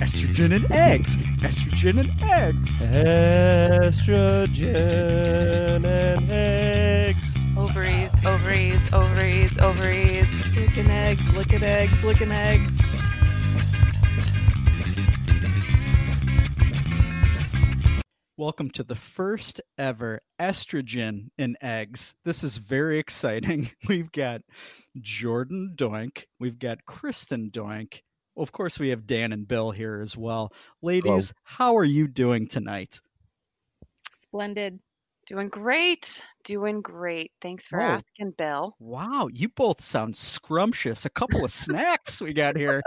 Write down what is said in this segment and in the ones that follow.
Estrogen and eggs. Estrogen and eggs. Estrogen and eggs. Ovaries, ovaries, ovaries, ovaries. Licking eggs, licking eggs, licking eggs. Welcome to the first ever estrogen in eggs. This is very exciting. We've got Jordan Doink, we've got Kristen Doink. Of course, we have Dan and Bill here as well. Ladies, how are you doing tonight? Splendid. Doing great. Doing great. Thanks for Oh. asking, Bill. Wow, you both sound scrumptious. A couple of snacks we got here.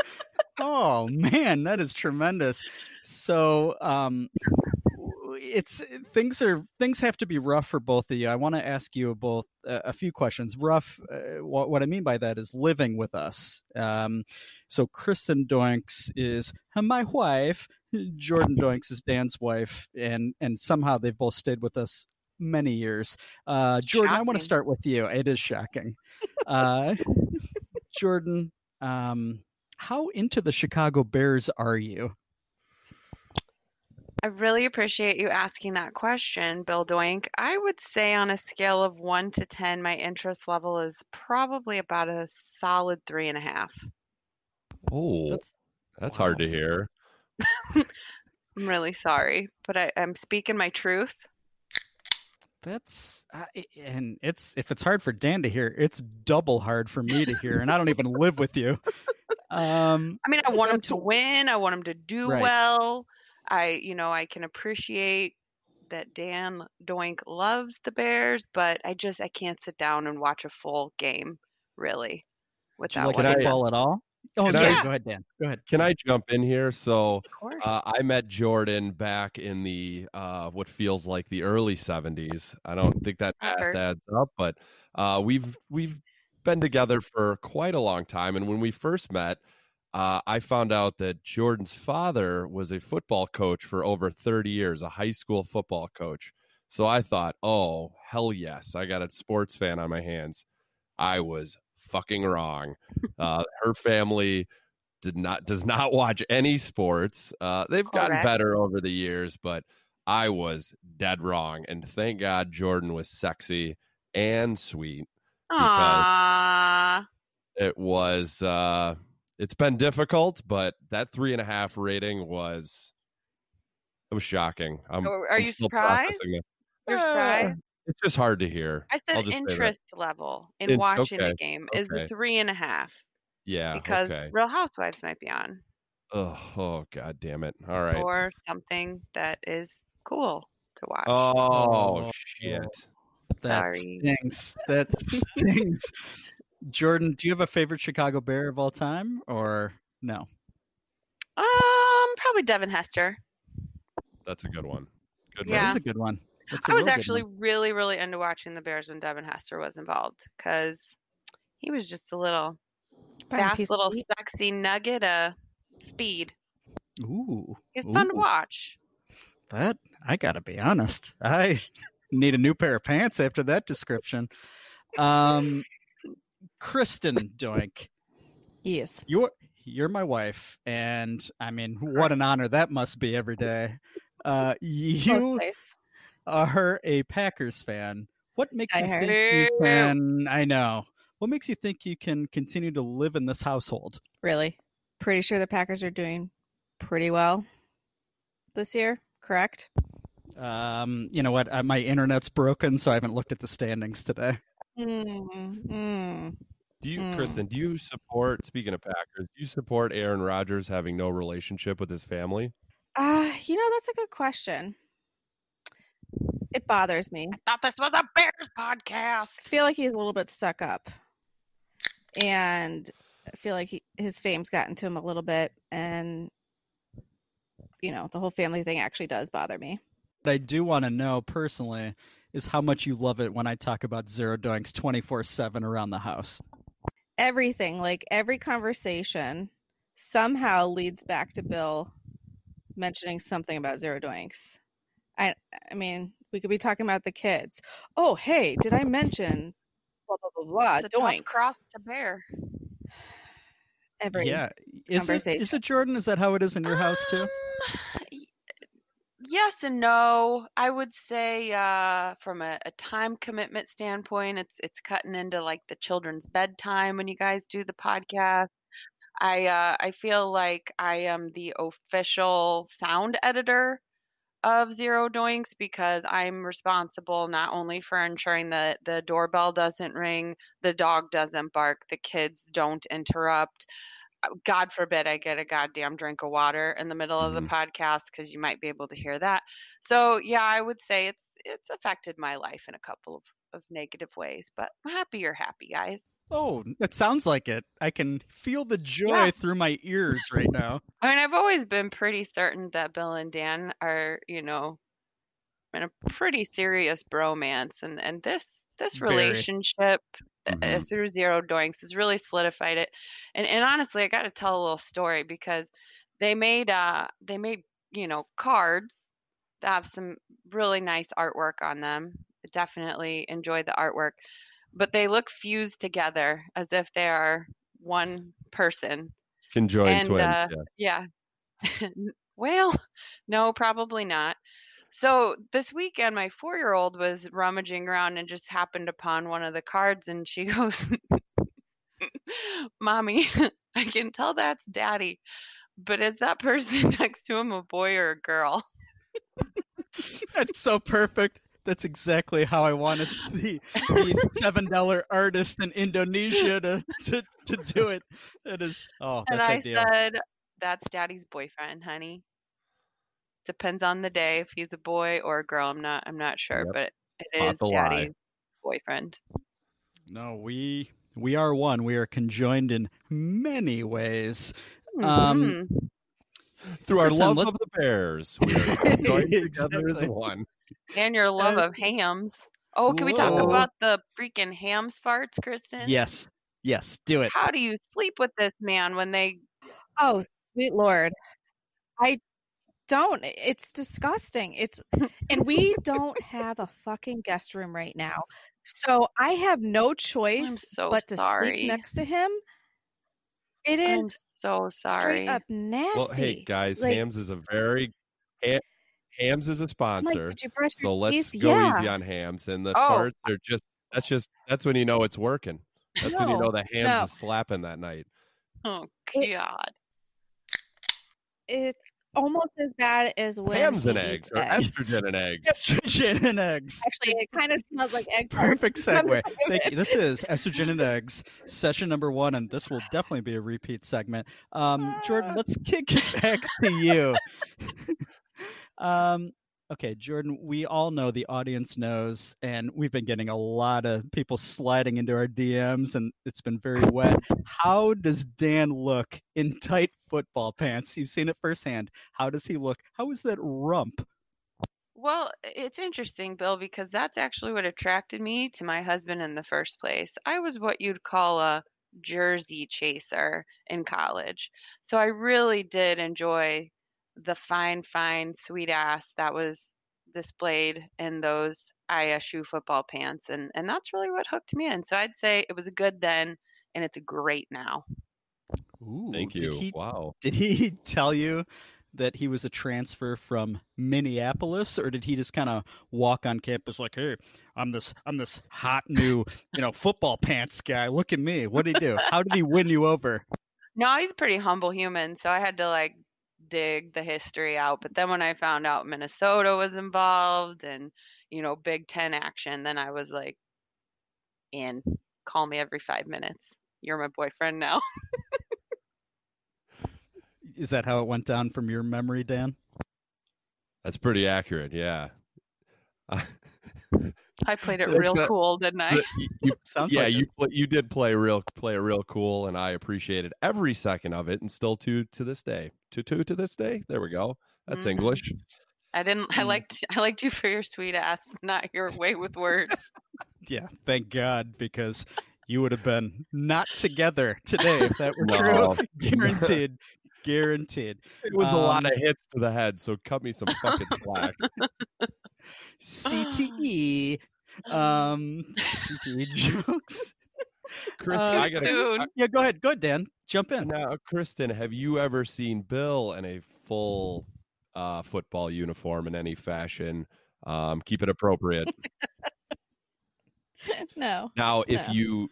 Oh man, that is tremendous. So, um it's things are things have to be rough for both of you. I want to ask you both a, a few questions. Rough. Uh, what, what I mean by that is living with us. Um, so Kristen Doinks is my wife. Jordan Doinks is Dan's wife, and and somehow they've both stayed with us many years. Uh, Jordan, I want to start with you. It is shocking. Uh, Jordan, um, how into the Chicago Bears are you? I really appreciate you asking that question, Bill Doink. I would say on a scale of one to 10, my interest level is probably about a solid three and a half. Oh, That's- that's, hard to hear. I'm really sorry, but I, I'm speaking my truth. That's uh, and it's if it's hard for Dan to hear, it's double hard for me to hear, and I don't even live with you. Um, I mean, I want him to win. I want him to do Right. well. I, you know, I can appreciate that Dan Doink loves the Bears, but I just I can't sit down and watch a full game really do you without like watching. football at all? Oh, Can sorry. I- Go ahead, Dan. Go ahead. Can I jump in here? So uh, I met Jordan back in the uh, what feels like the early '70s. I don't think that math adds up, but uh, we've we've been together for quite a long time. And when we first met, uh, I found out that Jordan's father was a football coach for over 30 years, a high school football coach. So I thought, oh hell yes, I got a sports fan on my hands. I was fucking wrong. Uh, her family did not does not watch any sports. Uh, they've gotten Correct. better over the years, but I was dead wrong. And thank God Jordan was sexy and sweet. Aww. It was uh, it's been difficult, but that three and a half rating was it was shocking. I'm, Oh, are I'm you surprised? it. You're Uh, surprised? It's just hard to hear. I I'll said just interest level in In- watching okay, the game is okay. the three and a half Yeah. because okay. Real Housewives might be on Oh, oh, god damn it. All right. or something that is cool to watch. Oh Oh. shit. That Sorry. stings. That stings. Jordan, do you have a favorite Chicago Bear of all time, or no? Um, probably Devin Hester. That's a good one. Good Yeah. That is a good one. That's a I was actually one. really, really into watching the Bears when Devin Hester was involved because he was just a little Find a fast, little sexy nugget of speed. Ooh, He's fun to watch. That I gotta be honest. I need a new pair of pants after that description. Um, Kristen Doink, Yes. you're you're my wife, and I mean, what an honor that must be every day. Uh, you are a Packers fan. What makes you Die think you can? I know. What makes you think you can continue to live in this household? Really. Pretty sure the Packers are doing pretty well this year, correct? Um, you know what? Uh, my internet's broken, so I haven't looked at the standings today. Mm, mm. Do you, Mm. Kristen? Do you support? Speaking of Packers, do you support Aaron Rodgers having no relationship with his family? Uh, you know, that's a good question. It bothers me. I thought this was a Bears podcast. I feel like he's a little bit stuck up. And I feel like he, his fame's gotten to him a little bit, and you know the whole family thing actually does bother me. What I do want to know personally is how much you love it when I talk about zero doinks twenty four seven around the house. Everything, like every conversation, somehow leads back to Bill mentioning something about zero doinks. I, I mean, we could be talking about the kids. Oh, hey, did I mention blah blah blah blah? It's a doinks. cross to bear. Every yeah, is it, is it Jordan? Is that how it is in your house too? Um, Yes and no. I would say uh, from a, a time commitment standpoint, it's it's cutting into like the children's bedtime when you guys do the podcast. I uh, I feel like I am the official sound editor of Zero Doinks because I'm responsible not only for ensuring that the doorbell doesn't ring, the dog doesn't bark, the kids don't interrupt. God forbid I get a goddamn drink of water in the middle of the Mhm. podcast because you might be able to hear that. So yeah, I would say it's it's affected my life in a couple of, of negative ways, but I'm happy you're happy, guys. Oh, it sounds like it. I can feel the joy Yeah. through my ears right now. I mean, I've always been pretty certain that Bill and Dan are, you know, in a pretty serious bromance, and and this this Very. relationship uh, Mhm. through Zero Doinks has really solidified it. And and honestly, I got to tell a little story because they made uh they made you know cards that have some really nice artwork on them. Definitely enjoyed the artwork, but they look fused together as if they are one person. Conjoined twins. uh, yeah. Yeah. well, no, probably not. So this weekend, my four year old was rummaging around and just happened upon one of the cards, and she goes, Mommy, I can tell that's daddy, but is that person next to him a boy or a girl? That's so perfect. That's exactly how I wanted the, the seven dollar artist in Indonesia to, to to do it. That is oh, and I ideal. said, That's daddy's boyfriend, honey. Depends on the day if he's a boy or a girl. I'm not I'm not sure, Yep. but it Spot is the lie. daddy's boyfriend. No, we we are one. We are conjoined in many ways. Um, Mhm. Through our love let- of the Bears, we are joined together as Exactly. one. and your love Uh, of hams. Oh, can we talk about the freaking hams farts, Kristen? Yes, yes, do it. How do you sleep with this man when they? Oh, sweet lord. I don't. It's disgusting. It's and we don't have a fucking guest room right now. So I have no choice so but to sorry. sleep next to him. It is I'm so sorry. straight up nasty. Well, hey guys, Like- Hams is a very Ha- Hams is a I'm like, sponsor, did you brush so your let's teeth? go yeah. easy on Hams. And the Oh. farts are just that's just that's when you know it's working. That's when you know the that Hams no. is slapping that night. Oh It- God. It's almost as bad as when Hams and eats eggs or eggs. estrogen and eggs. Estrogen and eggs. Actually, it kind of smells like egg. Perfect segue. Thank you. This is Estrogen and Eggs, session number one, and this will definitely be a repeat segment. Um, Jordan, let's kick it back to you. um, okay, Jordan, we all know the audience knows, and we've been getting a lot of people sliding into our DMs, and it's been very wet. How does Dan look in tight football pants? You've seen it firsthand. How does he look? How is that rump? Well, it's interesting, Bill, because that's actually what attracted me to my husband in the first place. I was what you'd call a jersey chaser in college. So I really did enjoy the fine, fine, sweet ass that was displayed in those ISU football pants. And, and that's really what hooked me in. So I'd say it was a good then, and it's a great now. Ooh, Thank did you. he- Wow. Did he tell you that he was a transfer from Minneapolis, or did he just kind of walk on campus like, "Hey, I'm this, I'm this hot new, you know, football pants guy. Look at me. What did he do? How did he win you over?" No, he's a pretty humble human, so I had to like dig the history out. But then when I found out Minnesota was involved and, you know, Big Ten action, then I was like, in. Call me every five minutes. You're my boyfriend now. Is that how it went down from your memory, Dan? That's pretty accurate. Yeah. I played it real that- cool, didn't I? You- you- Sounds yeah, like you it. you did play real play it real cool, and I appreciated every second of it, and still to to this day, to to to this day. There we go. That's Mhm. English. I didn't. I Mm. liked. I liked you for your sweet ass, not your way with words. Yeah, thank God, because you would have been not together today if that were No. true. Guaranteed. Guaranteed. It was a lot Um, of hits to the head, so cut me some fucking slack. CTE. Um, CTE jokes. Chris, Uh, I gotta. I- Yeah, go ahead. Go ahead, Dan. Jump in. now, Kristen, have you ever seen Bill in a full uh, football uniform in any fashion? Um, keep it appropriate. no, Now, if No. you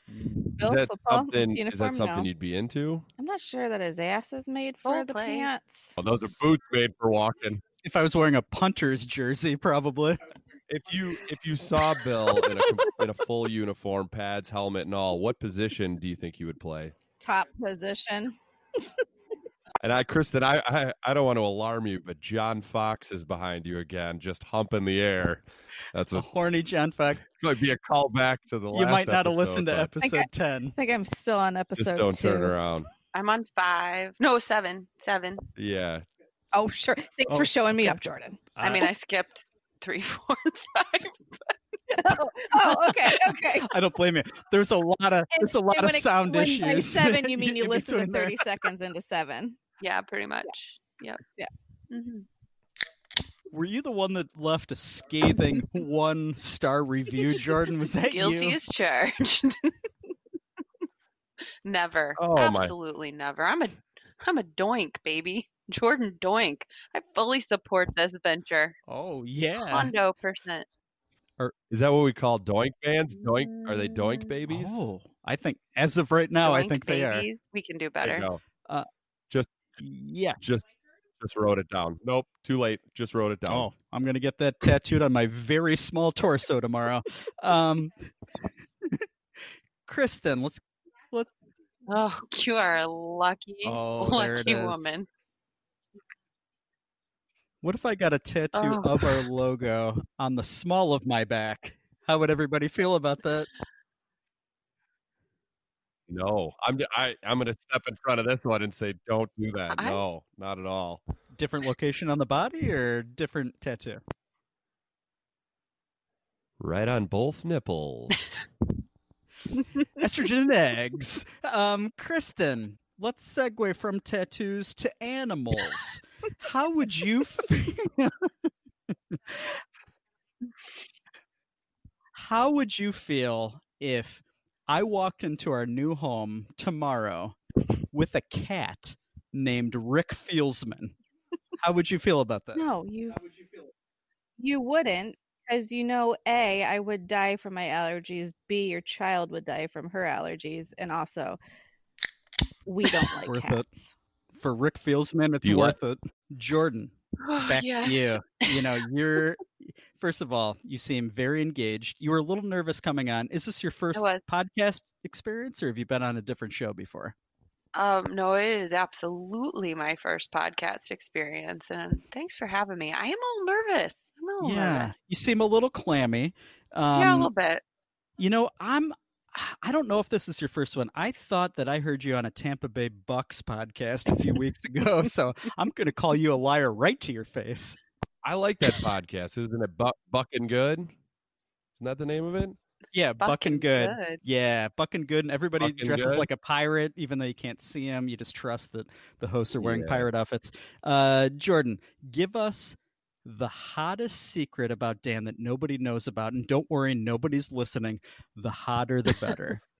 Bill is that football something is that something no. you'd be into? I'm not sure that his ass is made for Full the play. pants. Oh, those are boots made for walking. If I was wearing a punter's jersey, probably. If you if you saw Bill in a in a full uniform, pads, helmet, and all, what position do you think he would play? Top position. And I, Kristen, I, I I don't want to alarm you, but John Fox is behind you again, just humping the air. That's A a horny John Fox. might be a callback to the last. You might not have listened to but episode Okay. 10. I think I'm still on episode Just don't two. turn around. I'm on five. No, seven. Seven. Yeah, Oh, sure. Thanks Oh, for showing me up, Jordan. I mean, uh, I skipped three, four, five. Oh, oh, okay, okay. I don't blame you. There's a lot of there's a lot And of when it- sound when issues. By seven, you mean you in listen to between there. 30 seconds into seven. Yeah, pretty much. Yep. Yeah. hmm Were you the one that left a scathing one star review, Jordan? Was that Guilty you? as charged. never. Oh, my- Absolutely never. I'm a I'm a doink, baby. Jordan doink. I fully support this venture. Oh yeah. Hondo percent. Is that what we call doink bands? Doink? Are they doink Mm, babies? Oh, I think as of right now, I Doink think they are. We can do There you better. go. Yes. Just just wrote it down. Nope, too late. Just wrote it down. Oh, I'm gonna get that tattooed on my very small torso tomorrow. Um, Kristen, let's. let. Oh, you are a lucky, Oh, there it lucky is. woman. What if I got a tattoo Oh. of our logo on the small of my back? How would everybody feel about that? No, I'm I I'm gonna step in front of this one and say, don't do that. I- No, not at all. Different location on the body or different tattoo? Right on both nipples. Estrogen and eggs. Um, Kristen, let's segue from tattoos to animals. How would you feel? How would you feel if I walked into our new home tomorrow with a cat named Rick Fieldsman? How would you feel about that? No, you you wouldn't, because you know, A, I would die from my allergies. B, your child would die from her allergies. And also, we don't like Worth it. cats. For Rick Fieldsman, it's Do you worth it. Jordan, back Yes. to you. You know, you're first of all, you seem very engaged. You were a little nervous coming on. Is this your first podcast experience, or have you been on a different show before? Um, no, it is absolutely my first podcast experience, and thanks for having me. I am a little nervous. I'm a little yeah, nervous. you seem a little clammy. Um, yeah, a little bit. You know, I'm. I don't know if this is your first one. I thought that I heard you on a Tampa Bay Bucks podcast a few weeks ago, so I'm going to call you a liar right to your face. I like that podcast. Isn't it Buck Bucking Good? Isn't that the name of it? Yeah, bucking good. good. Yeah, bucking good, and everybody Bucking dresses good. like a pirate, even though you can't see them. You just trust that the hosts are wearing Yeah. pirate outfits. Uh, Jordan, give us the hottest secret about Dan that nobody knows about, and don't worry, nobody's listening. The hotter, the better.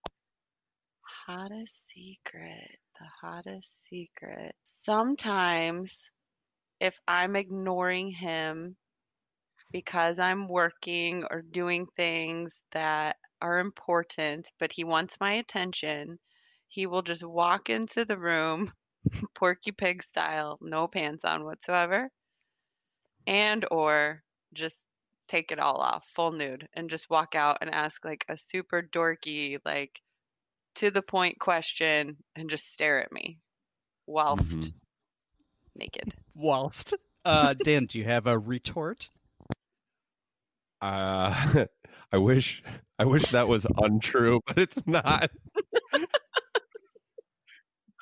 Hottest secret. The hottest secret. Sometimes, if I'm ignoring him because I'm working or doing things that are important, but he wants my attention, he will just walk into the room, Porky Pig style, no pants on whatsoever, and or just take it all off, full nude, and just walk out and ask like a super dorky, like to the point question and just stare at me whilst Mhm. naked. Whilst, uh, Dan, do you have a retort? Uh, I wish I wish that was untrue, but it's not.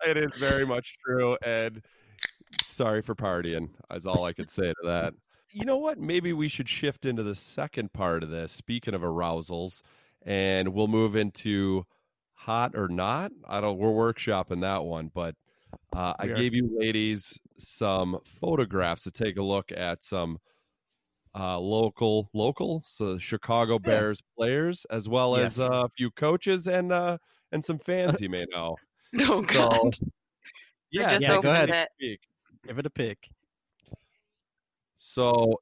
it is very much true and sorry for partying is all I could say to that. You know what? Maybe we should shift into the second part of this. Speaking of arousals, and we'll move into hot or not. I don't. We're workshopping that one, but uh, I gave you ladies some photographs to take a look at some uh, local local so the Chicago Bears players as well as uh, a few coaches and uh, and some fans you may know. Oh, So God. yeah, yeah, go ahead. it. Speak. Give it a pick. So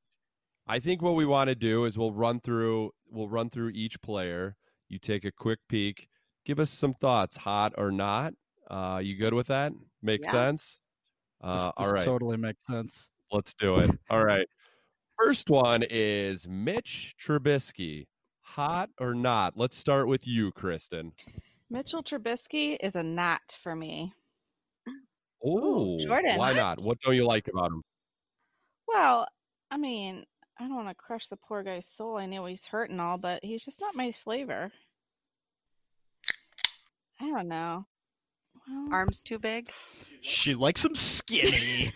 I think what we want to do is we'll run through we'll run through each player. You take a quick peek. Give us some thoughts, hot or not. Uh, you good with that? Makes Yeah. sense? This, Uh, all this right, totally makes sense. let's do it. All right. First one is Mitch Trubisky. Hot or not? Let's start with you, Kristen. Mitchell Trubisky is a not for me. Oh, Jordan. Why not? What don't you like about him? Well, I mean, I don't want to crush the poor guy's soul. I know he's hurt and all, but he's just not my flavor. I don't know. Well, Arms too big. She likes him skinny.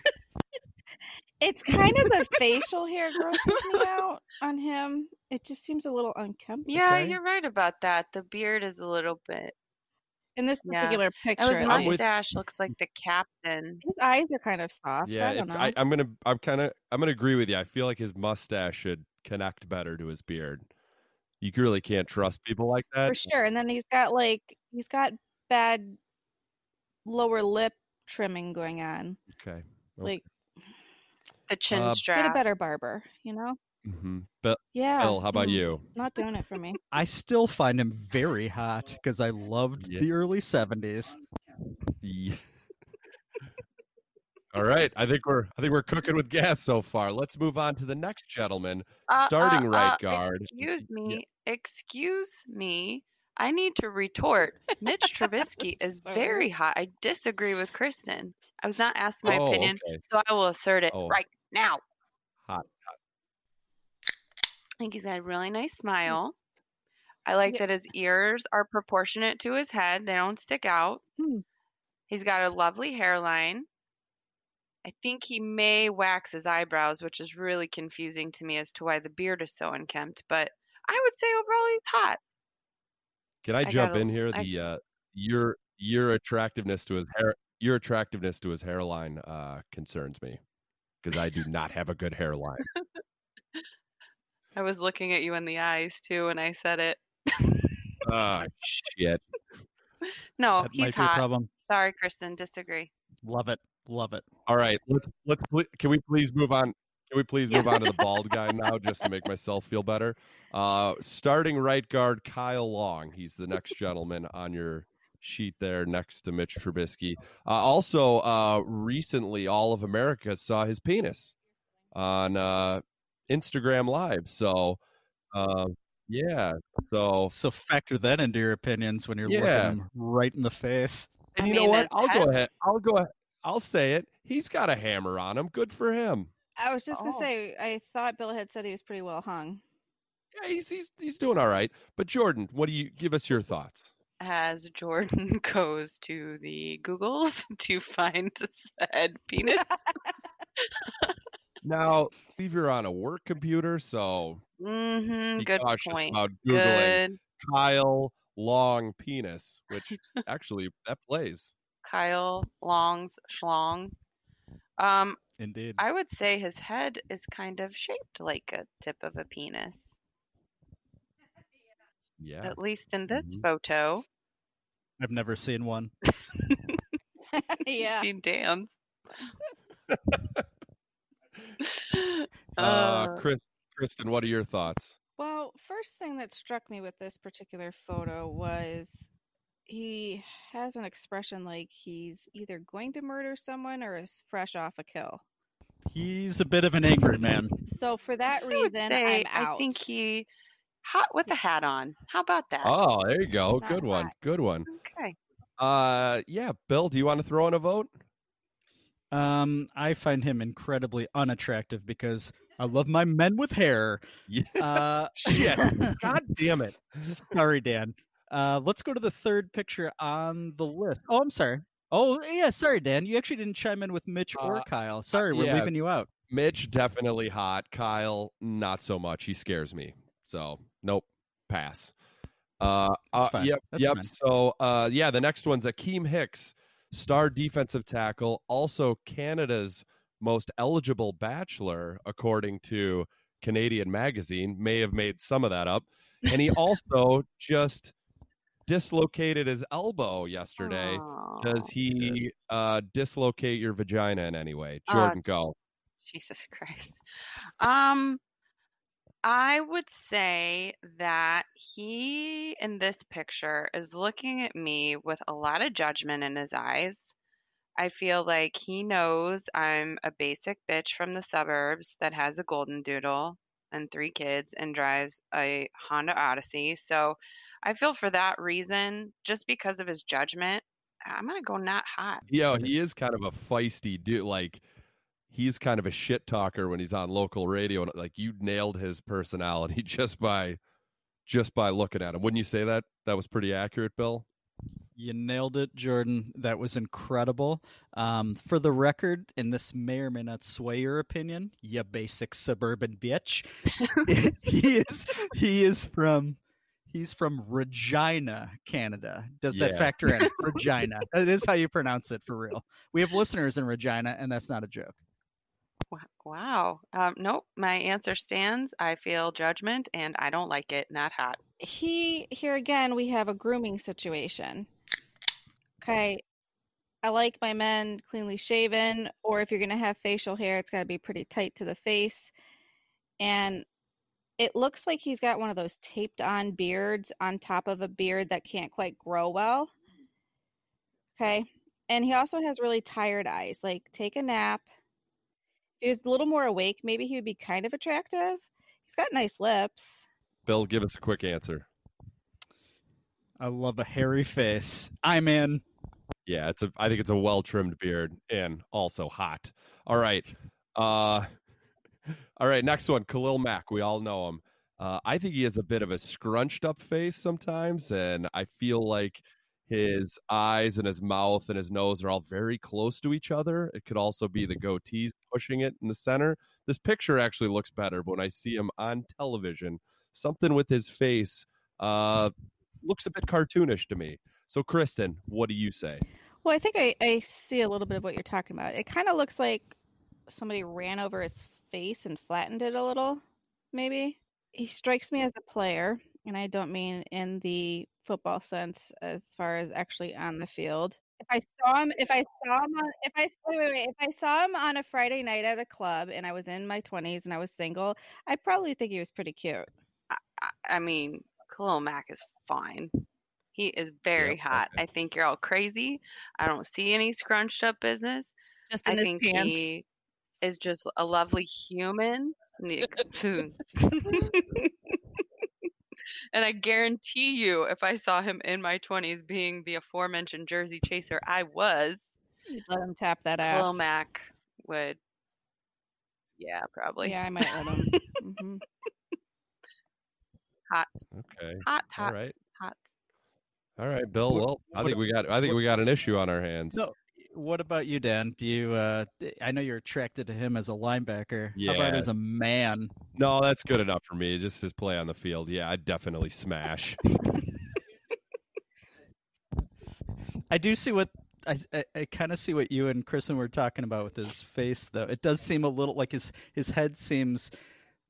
it's kind of the facial hair grosses me out on him. It just seems a little unkempt. Yeah, you're right about that. The beard is a little bit. In this particular And picture, his at with- mustache looks like the captain. his eyes are kind of soft. Yeah, I don't know. I, I'm gonna, I'm kind of, I'm gonna agree with you. I feel like his mustache should connect better to his beard. You really can't trust people like that. for sure. And then he's got like he's got bad lower lip trimming going on. Okay. Like The chin Uh, get a better barber, you know? Hmm Bill, Yeah. Bill, how about mm, you? Not doing it for me. I still find him very hot because I loved Yeah. the early 70s. Yeah. All right, I think we're, I think we're cooking with gas so far. Let's move on to the next gentleman, Uh, starting uh, right uh, guard. Excuse Yeah. me. Excuse me. I need to retort. Mitch Trubisky is very hot. I disagree with Kristen. I was not asked my oh, opinion, okay. so I will assert it Oh. right now. Hot. I think he's got a really nice smile. I like Yeah. that his ears are proportionate to his head, they don't stick out. Hmm. He's got a lovely hairline. I think he may wax his eyebrows, which is really confusing to me as to why the beard is so unkempt. But I would say overall he's hot. Can I, I jump gotta- in here? I- The uh, your your attractiveness to his hair, your attractiveness to his hairline uh, concerns me because I do not have a good hairline. I was looking at you in the eyes too when I said it. Ah, shit. No, that he's might be a hot. problem. Sorry, Kristen, disagree. Love it. Love it. All right, let's let's can we please move on? Can we please move on to the bald guy now, just to make myself feel better? Uh, starting right guard Kyle Long. He's the next gentleman on your sheet there, next to Mitch Trubisky. Uh, also, uh, recently, all of America saw his penis on uh, Instagram Live. So, uh, yeah. So, So factor that into your opinions when you're Yeah. looking him right in the face. and I you know what? I'll go ahead. I'll go ahead. I'll say it. He's got a hammer on him. Good for him. I was just gonna Oh. say I thought Bill had said he was pretty well hung. Yeah, he's he's he's doing all right. But Jordan, what do you give us your thoughts? As Jordan goes to the Googles to find the said penis. Now, I believe you're on a work computer, so mm-hmm. be Good cautious point. about googling Good. Kyle Long penis, which actually that plays. Kyle Long's schlong. Um, Indeed. I would say his head is kind of shaped like a tip of a penis, Yeah. at least in this Mhm. photo. I've never seen one. yeah. Seen Dan's. Uh, Uh, Chris, Kristen, what are your thoughts? Well, first thing that struck me with this particular photo was he has an expression like he's either going to murder someone or is fresh off a kill. He's a bit of an angry man. So for that I reason, say I'm out. I think he hot with a hat on. How about that? Oh, there you go. Not Good one. Good one. Okay. Uh, yeah, Bill, do you want to throw in a vote? Um, I find him incredibly unattractive because I love my men with hair. Yeah. Uh, Shit. God damn it. Sorry, Dan. Uh, let's go to the third picture on the list. Oh, I'm sorry. Oh, yeah. Sorry, Dan. You actually didn't chime in with Mitch or Uh, Kyle. Sorry, we're yeah. leaving you out. Mitch definitely hot. Kyle not so much. He scares me. So nope, pass. Uh, uh yep, That's yep. fine. So uh, yeah, the next one's Akiem Hicks, star defensive tackle, also Canada's most eligible bachelor, according to Canadian Magazine. May have made some of that up, and he also just dislocated his elbow yesterday. Does he uh, dislocate your vagina in any way? Uh, Jordan, go. Jesus Christ. Um, I would say that he in this picture is looking at me with a lot of judgment in his eyes. I feel like he knows I'm a basic bitch from the suburbs that has a golden doodle and three kids and drives a Honda Odyssey. So I feel for that reason, just because of his judgment, I'm gonna go not hot. Yo, he is kind of a feisty dude. Like he's kind of a shit talker when he's on local radio. And like you nailed his personality just by just by looking at him. Wouldn't you say that? That was pretty accurate, Bill. You nailed it, Jordan. That was incredible. Um, for the record, and this may or may not sway your opinion, you basic suburban bitch. he is he is from he's from Regina, Canada. Does that factor in? Regina. That is how you pronounce it for real. We have listeners in Regina, and that's not a joke. Wow. Um, nope. My answer stands. I feel judgment and I don't like it. Not hot. he here again we have a grooming situation okay i like my men cleanly shaven or if you're going to have facial hair it's got to be pretty tight to the face and it looks like he's got one of those taped on beards on top of a beard that can't quite grow well okay and he also has really tired eyes like take a nap he was a little more awake maybe he would be kind of attractive he's got nice lips Bill, give us a quick answer. I love a hairy face. I'm in. Yeah, it's a I think it's a well trimmed beard and also hot. All right. Uh all right, next one, Khalil Mack. We all know him. Uh, I think he has a bit of a scrunched up face sometimes, and I feel like his eyes and his mouth and his nose are all very close to each other. It could also be the goatees pushing it in the center. This picture actually looks better, but when I see him on television, something with his face uh, looks a bit cartoonish to me. So, Kristen, what do you say? Well, I think I, I see a little bit of what you're talking about. It kind of looks like somebody ran over his face and flattened it a little, maybe. He strikes me as a player, and I don't mean in the football sense as far as actually on the field. If I saw him, if I saw him on, if I wait, wait, wait, if I saw him on a Friday night at a club and I was in my 20s and I was single, I'd probably think he was pretty cute. I, I mean, Khalil Mack is fine. He is very Yep, hot. okay. I think you're all crazy. I don't see any scrunched up business. Just I in his think pants. he is just a lovely human. and I guarantee you, if I saw him in my 20s being the aforementioned Jersey chaser I was, You'd Let him tap that ass. Khalil Mack would. Yeah, probably. Yeah, I might let him. hmm Hot, Okay. hot, hot, right. hot. All right, Bill. Well, I think we got I think we got an issue on our hands. No, what about you, Dan? Do you? Uh, I know you're attracted to him as a linebacker. How about Yeah. as a man? No, that's good enough for me. Just his play on the field. Yeah, I'd definitely smash. I do see what I I, I kind of see what you and Kristen were talking about with his face, though. It does seem a little like his his head seems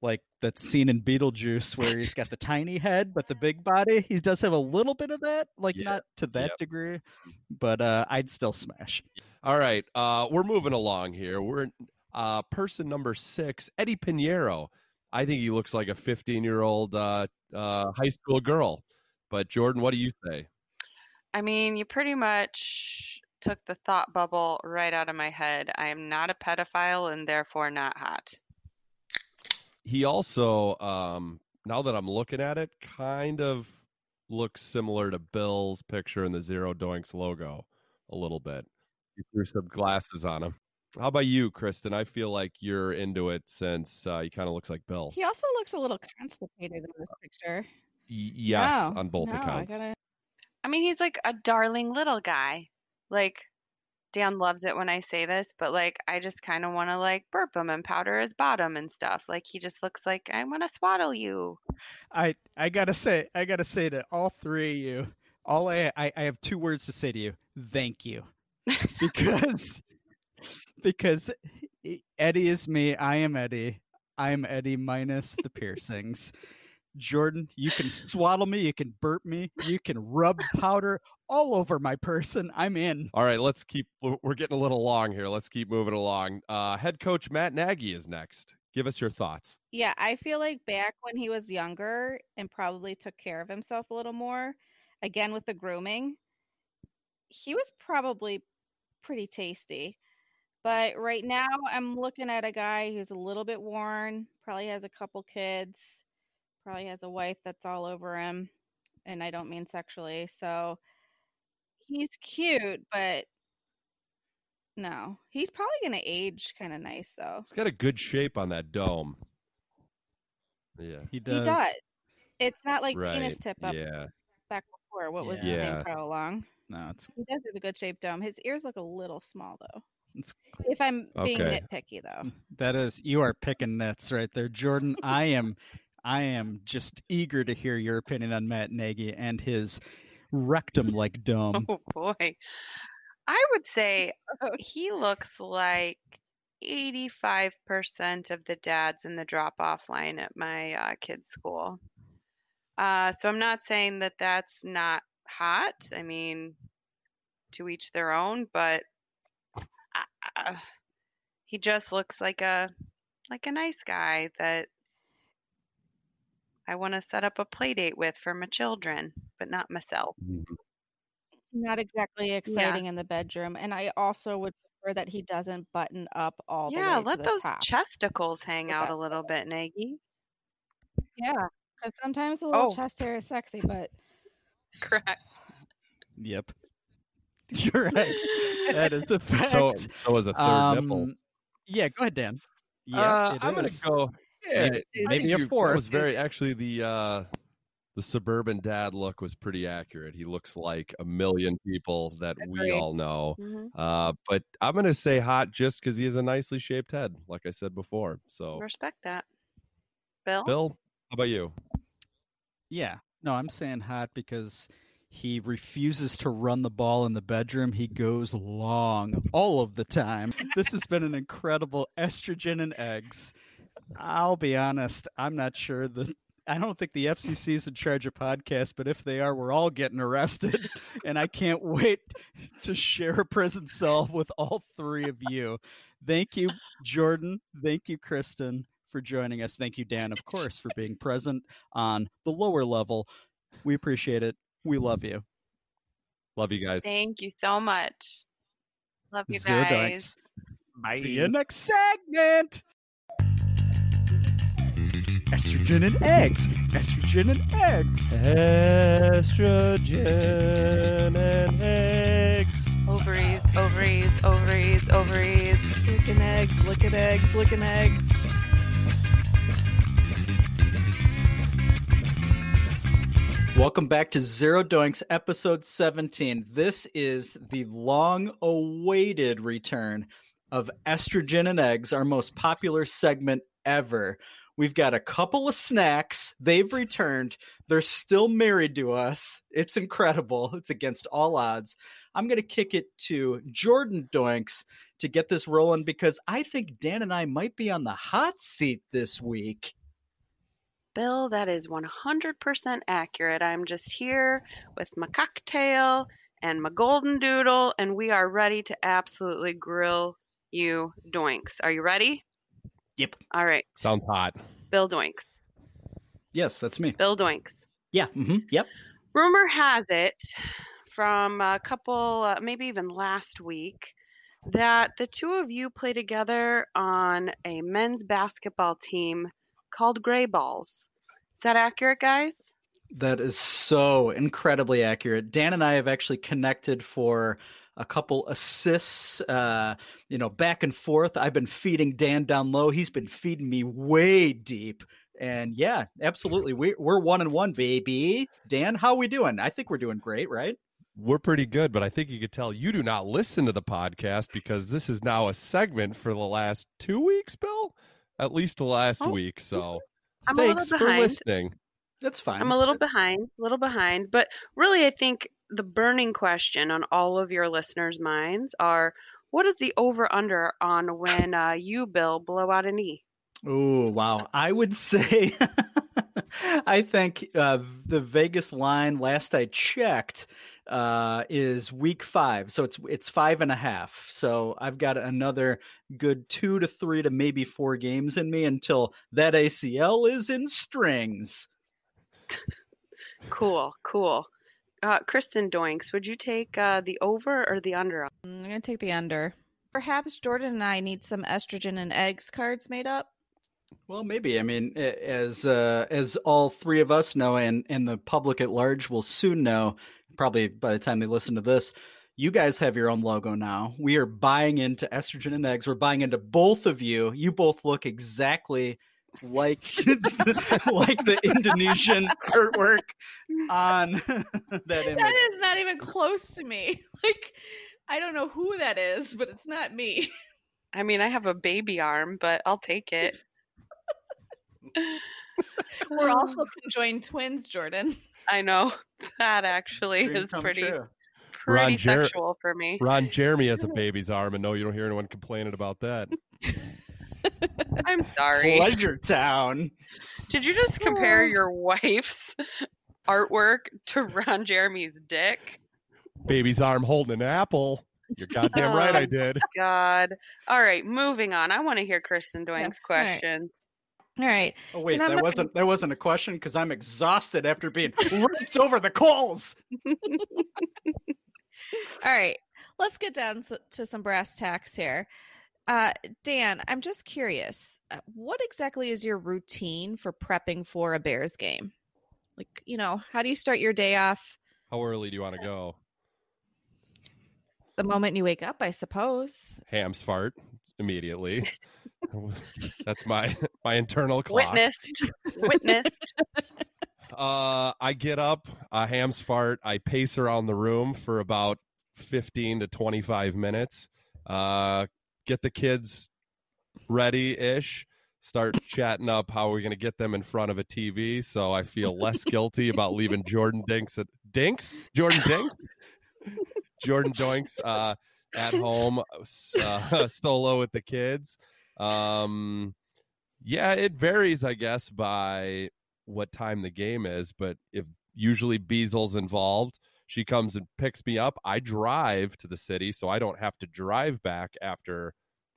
like that scene in Beetlejuice where he's got the tiny head but the big body. He does have a little bit of that, like Yeah, not to that yep. degree, but uh, I'd still smash. All right, uh, we're moving along here. We're uh, person number six, Eddy Piñeiro. I think he looks like a 15 year old uh, uh, high school girl. But Jordan, what do you say? I mean, you pretty much took the thought bubble right out of my head. I am not a pedophile and therefore not hot. He also, um, now that I'm looking at it, kind of looks similar to Bill's picture in the Zero Doinks logo a little bit. He threw some glasses on him. How about you, Kristen? I feel like you're into it since uh, he kind of looks like Bill. He also looks a little constipated in this picture. Y- yes, No, on both no, I accounts. gotta- I mean, he's like a darling little guy. Like, Dan loves it when I say this, but like, I just kind of want to like burp him and powder his bottom and stuff. Like, he just looks like I want to swaddle you. I I gotta say, I gotta say to all three of you, all I I, I have two words to say to you. Thank you, because because Eddie is me. I am Eddie. I am Eddie minus the piercings. Jordan, you can swaddle me, you can burp me, you can rub powder all over my person. I'm in. All right, let's keep. we're- We're getting a little long here. Let's keep moving along. Uh, head coach Matt Nagy is next. Give us your thoughts. Yeah, I feel like back when he was younger and probably took care of himself a little more, again with the grooming, he was probably pretty tasty. But right now, I'm looking at a guy who's a little bit worn, probably has a couple kids, probably has a wife that's all over him. And I don't mean sexually. So he's cute, but no, he's probably going to age kind of nice, though. He's got a good shape on that dome. Yeah. He does. He does. It's not like right. penis tip up Yeah. back before. What was Yeah. his Yeah. name? Carl Long. No, it's He does have a good shaped dome. His ears look a little small though. it's If I'm being Okay. nitpicky though. That is, you are picking nits right there, Jordan. I am, I am just eager to hear your opinion on Matt Nagy and his rectum-like dome. Oh boy. I would say he looks like 85% of the dads in the drop off line at my uh, kids' school. Uh, so I'm not saying that that's not hot. I mean, to each their own, but uh, he just looks like a like a nice guy that I want to set up a play date with for my children, but not myself. Not exactly exciting in the bedroom. And I also would prefer that he doesn't button up all the Yeah, let to the those top. chesticles hang With out a little bit, Nagy. Yeah. Because sometimes a little Oh. chest hair is sexy, but Correct. Yep, you're right. That is a fact. So, so is a third nipple. Um, Yeah, go ahead, Dan. Yeah, Uh, I'm gonna go. Yeah, Maybe- I maybe a fourth. was very actually the uh, the suburban dad look was pretty accurate. He looks like a million people that we all know. hmm Uh, but I'm gonna say hot just because he has a nicely shaped head, like I said before. So, Respect that. Bill? Bill, how about you? Yeah, no, I'm saying hot because he refuses to run the ball in the bedroom. He goes long all of the time. This has been an incredible estrogen and eggs. I'll be honest, I'm not sure that. I don't think the FCC is in charge of podcasts, but if they are, we're all getting arrested. And I can't wait to share a prison cell with all three of you. Thank you, Jordan. Thank you, Kristen, for joining us. Thank you, Dan, of course, for being present on the lower level. We appreciate it. We love you. Love you guys. Thank you so much. Love you Zero guys. doinks. Bye. See you next segment. Estrogen and eggs. Estrogen and eggs. Estrogen and eggs. Ovaries, ovaries, ovaries, ovaries. looking eggs, looking eggs, looking eggs. Welcome back to Zero Doinks, episode 17. This is the long awaited return of Estrogen and Eggs, our most popular segment ever. We've got a couple of snacks. They've returned. They're still married to us. It's incredible. It's against all odds. I'm going to kick it to Jordan Doinks to get this rolling because I think Dan and I might be on the hot seat this week. Bill, that is 100% accurate. I'm just here with my cocktail and my golden doodle, and we are ready to absolutely grill you doinks. Are you ready? Yep. All right. Sounds hot. Bill Doinks. Yes, that's me. Bill Doinks. Yeah. hmm Yep. Rumor has it from a couple, uh, maybe even last week, that the two of you play together on a men's basketball team called Gray Balls. Is that accurate, guys? That is so incredibly accurate. Dan and I have actually connected for a couple assists, uh, you know, back and forth. I've been feeding Dan down low. He's been feeding me way deep. And yeah, absolutely. We, we're one and one, baby. Dan, how are we doing? I think we're doing great, right? We're pretty good, but I think you could tell you do not listen to the podcast because this is now a segment for the last two weeks, Bill. At least the last Oh, week. So I'm a little thanks for listening. That's fine. I'm a little behind, a little behind, but really, I think the burning question on all of your listeners' minds are: What is the over/under on when uh, you, Bill, blow out a knee? Oh wow! I would say, I think uh, the Vegas line last I checked uh, is week five, so it's it's five and a half. So I've got another good two to three to maybe four games in me until that ACL is in strings. Cool, cool. Uh, Kristen Doinks, would you take uh, the over or the under? I'm going to take the under. Perhaps Jordan and I need some estrogen and eggs cards made up. Well, maybe. I mean, as uh, as all three of us know, and and the public at large will soon know, probably by the time they listen to this, you guys have your own logo now. We are buying into estrogen and eggs. We're buying into both of you. You both look exactly like like the Indonesian artwork on that image. That is not even close to me. Like, I don't know who that is, but it's not me. I mean, I have a baby arm, but I'll take it. We're also conjoined twins, Jordan. I know that actually Dream is pretty true. Ron pretty Jer- sexual for me. Ron Jeremy has a baby's arm, and no, you don't hear anyone complaining about that. I'm sorry. Pleasure Town. Did you just compare Oh. your wife's artwork to Ron Jeremy's dick? Baby's arm holding an apple. You're goddamn right, I Oh. did. God. All right, moving on. I want to hear Kristen Doink's all right. questions. All right. Oh wait, And I'm that not- wasn't that wasn't a question because I'm exhausted after being ripped over the coals. All right. Let's get down s- to some brass tacks here. Uh, Dan, I'm just curious. uh, What exactly is your routine for prepping for a Bears game? Like, you know, how do you start your day off? How early do you want to go? The moment you wake up, I suppose. Hams fart immediately. That's my my internal clock. Witness. Witness. Uh, I get up, uh, hams fart. I pace around the room for about fifteen to twenty five minutes. Uh, get the kids ready ish. Start chatting up how we're going to get them in front of a TV, so I feel less guilty about leaving Jordan Dinks at Dinks Jordan Dinks Jordan Doinks uh, at home uh, solo with the kids. Um, yeah, it varies, I guess, by what time the game is. But if usually Beasel's involved, she comes and picks me up. I drive to the city, so I don't have to drive back after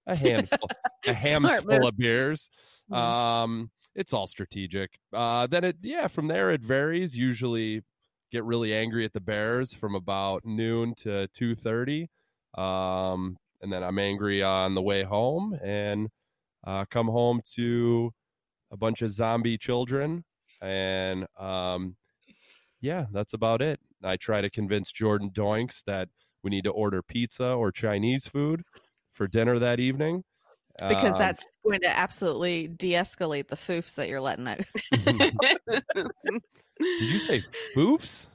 a handful, a ham's full of beers. Mhm. Um, it's all strategic. Uh, then it, yeah, from there it varies. Usually, get really angry at the Bears from about noon to two thirty, um, and then I'm angry on the way home, and uh, come home to a bunch of zombie children, and um, yeah, that's about it. I try to convince Jordan Doinks that we need to order pizza or Chinese food for dinner that evening. Because Um, that's going to absolutely de escalate the foofs that you're letting out. Did you say foofs?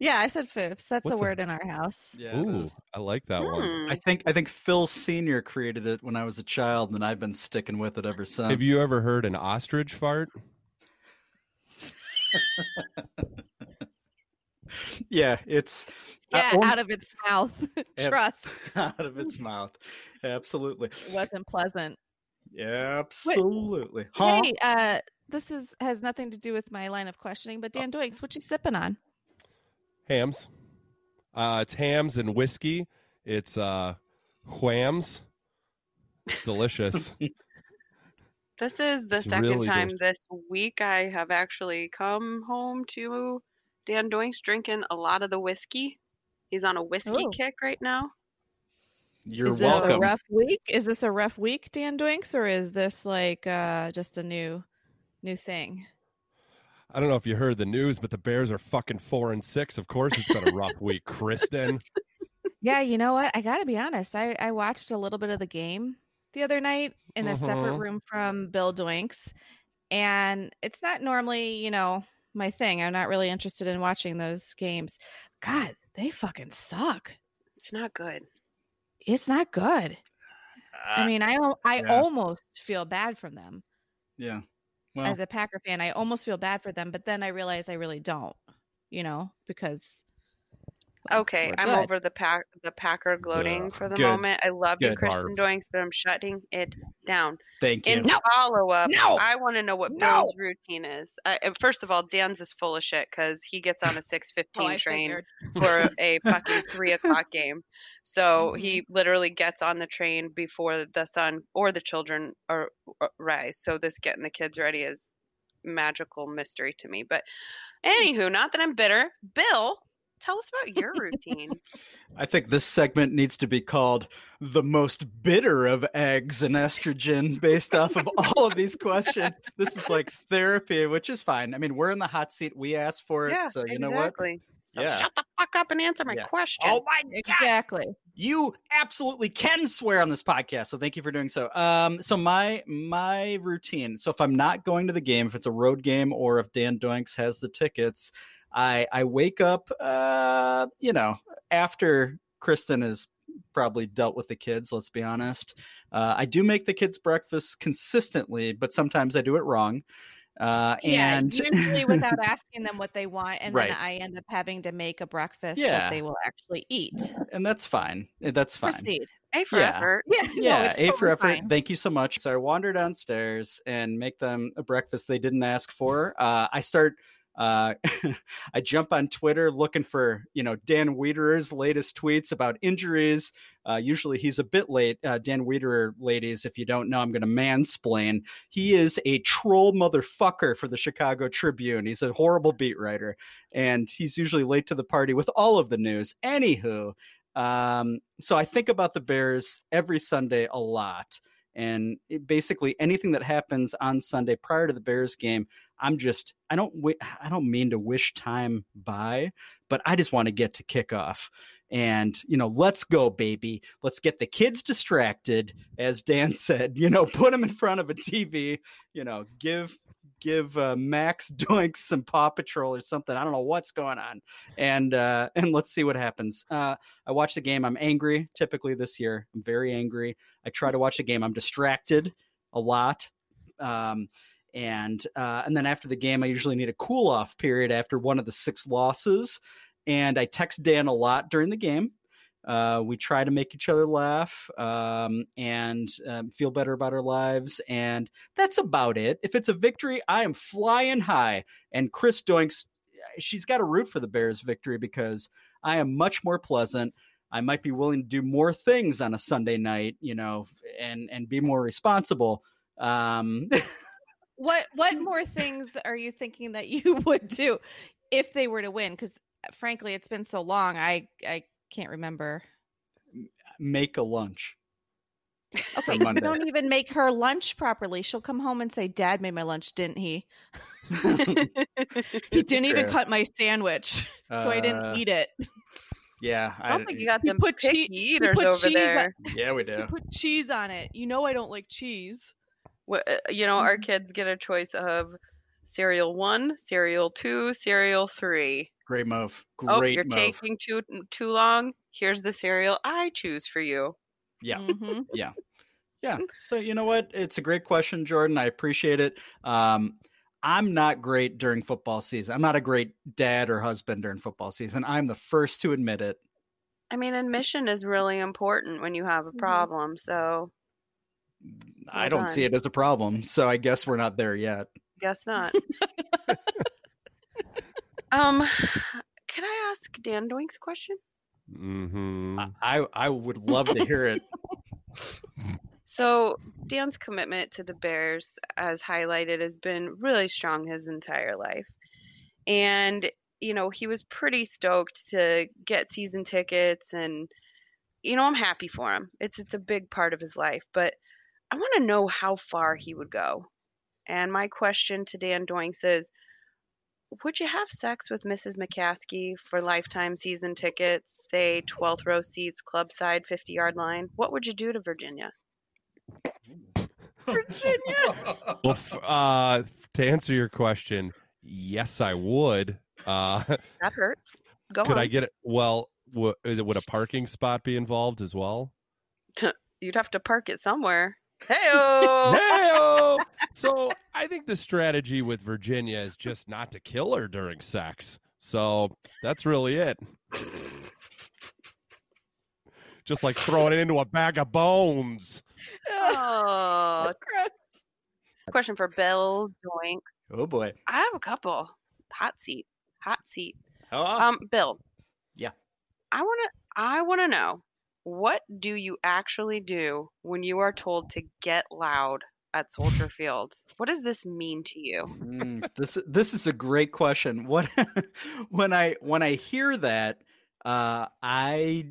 yeah, I said foofs. That's What's a a- word in our house. Yeah, Ooh. I like that one. Hmm. I think I think Phil Senior created it when I was a child, and I've been sticking with it ever since. Have you ever heard an ostrich fart? yeah, it's I Yeah, own- out of its mouth. Trust. out of its mouth. Absolutely, It wasn't pleasant. absolutely. Huh? Hey, uh, this is has nothing to do with my line of questioning, but Dan Doinks, what you sipping on? Hams. Uh, it's hams and whiskey. It's uh, whams. It's delicious. This is the It's second really time delicious. this week I have actually come home to Dan Doinks drinking a lot of the whiskey. He's on a whiskey Oh. kick right now. You're is this welcome. a rough week? Is this a rough week, Dan Doinks, or is this like uh, just a new new thing? I don't know if you heard the news, but the Bears are fucking four and six. Of course, it's been a rough week, Kristen. Yeah, you know what? I got to be honest. I, I watched a little bit of the game the other night in a separate Mhm. room from Bill Doinks. And it's not normally, you know, my thing. I'm not really interested in watching those games. God, they fucking suck. It's not good. It's not good. I Uh, mean, I I yeah. almost feel bad for them. yeah. Well, As a Packer fan, I almost feel bad for them, but then I realize I really don't, you know, because well, Okay, I'm good. over the pack the Packer gloating Ugh. for the Good. moment. I love you, Good. Kristen Barf. Doinks, but I'm shutting it down. thank you. In follow up, No! I want to know what No! Bill's routine is. Uh, uh, first of all, Dan's is full of shit because he gets on a six Oh, fifteen I train for a fucking three o'clock game. So Mhm. he literally gets on the train before the sun or the children are, are rise. So this getting the kids ready is magical mystery to me. But anywho, not that I'm bitter. Bill, tell us about your routine. I think this segment needs to be called the most bitter of eggs and estrogen based off of all of these questions. This is like therapy, which is fine. I mean, we're in the hot seat. We asked for it. yeah, so you know what? So Yeah. shut the fuck up and answer my Yeah. question. Oh my God. Exactly. You absolutely can swear on this podcast, so thank you for doing so. Um, so my my routine. So if I'm not going to the game, if it's a road game, or if Dan Doinks has the tickets, I I wake up, uh, you know, after Kristen has probably dealt with the kids. Let's be honest. Uh, I do make the kids breakfast consistently, but sometimes I do it wrong. Uh, Yeah, and usually without asking them what they want, and Right. then I end up having to make a breakfast Yeah. that they will actually eat. and that's fine. That's fine. Proceed. A for yeah. effort. Yeah, yeah, no, A for effort. fine. Thank you so much. So I wander downstairs and make them a breakfast they didn't ask for. Uh, I start. Uh, I jump on Twitter looking for you know Dan Wiederer's latest tweets about injuries. Uh, usually he's a bit late. Uh, Dan Wiederer, ladies, if you don't know, I'm going to mansplain. He is a troll motherfucker for the Chicago Tribune. He's a horrible beat writer, and he's usually late to the party with all of the news. Anywho, um, so I think about the Bears every Sunday a lot. And it, basically anything that happens on Sunday prior to the Bears game, I'm just I don't wi- I don't mean to wish time by, but I just want to get to kickoff. And you know, let's go, baby. Let's get the kids distracted, as Dan said. You know, put them in front of a TV. You know, give give uh, Max Doinks some Paw Patrol or something. I don't know what's going on, and uh, and let's see what happens. Uh, I watch the game. I'm angry. Typically this year, I'm very angry. I try to watch the game. I'm distracted a lot. Um, and uh, and then after the game, I usually need a cool off period after one of the six losses. And I text Dan a lot during the game. Uh, we try to make each other laugh um, and um, feel better about our lives, and that's about it. If it's a victory, I am flying high. And Chris Doinks, she's got to root for the Bears' victory because I am much more pleasant. I might be willing to do more things on a Sunday night, you know, and and be more responsible. Um, What what more things are you thinking that you would do if they were to win? Because frankly, it's been so long, I I can't remember. make a lunch. Okay, you don't even make her lunch properly. She'll come home and say, "Dad made my lunch, didn't he? He It's didn't even cut my sandwich, so I Uh, didn't eat it." Yeah, I don't think you got He some put chee- picky he eaters put over cheese on- there. yeah, we I do. put cheese on it. You know I don't like cheese. Wh- uh, You know, our kids get a choice of cereal one, cereal two, cereal three. Great move. Great oh, you're move. taking too too long. Here's the cereal I choose for you. Yeah. hmm Yeah. So you know what? It's a great question, Jordan. I appreciate it. Um, I'm not great during football season. I'm not a great dad or husband during football season. I'm the first to admit it. I mean, admission is really important when you have a Mhm. problem. So I don't see it as a problem. So I guess we're not there yet. Guess not. um, can I ask Dan Doink's question? hmm I I would love to hear it. So Dan's commitment to the Bears, as highlighted, has been really strong his entire life. And, you know, he was pretty stoked to get season tickets and you know, I'm happy for him. It's it's a big part of his life, but I want to know how far he would go. And my question to Dan Doinks is would you have sex with Mrs. McCaskey for lifetime season tickets, say 12th row seats, club side, 50 yard line? What would you do to Virginia? Virginia. Well, f- uh, to answer your question, yes, I would. Uh, That hurts. Go could on. I get it? Well, w- would a parking spot be involved as well? You'd have to park it somewhere. Hey, Hey-o! So I think the strategy with Virginia is just not to kill her during sex. So that's really it. Just like throwing it into a bag of bones. oh, Gross. question for Bill Doink. Oh boy. I have a couple. Hot seat. Hot seat. Oh, Um, Bill. Yeah. I want to I want to know what do you actually do when you are told to get loud at Soldier Field? What does this mean to you? Mm, this this is a great question. What when I when I hear that, uh, I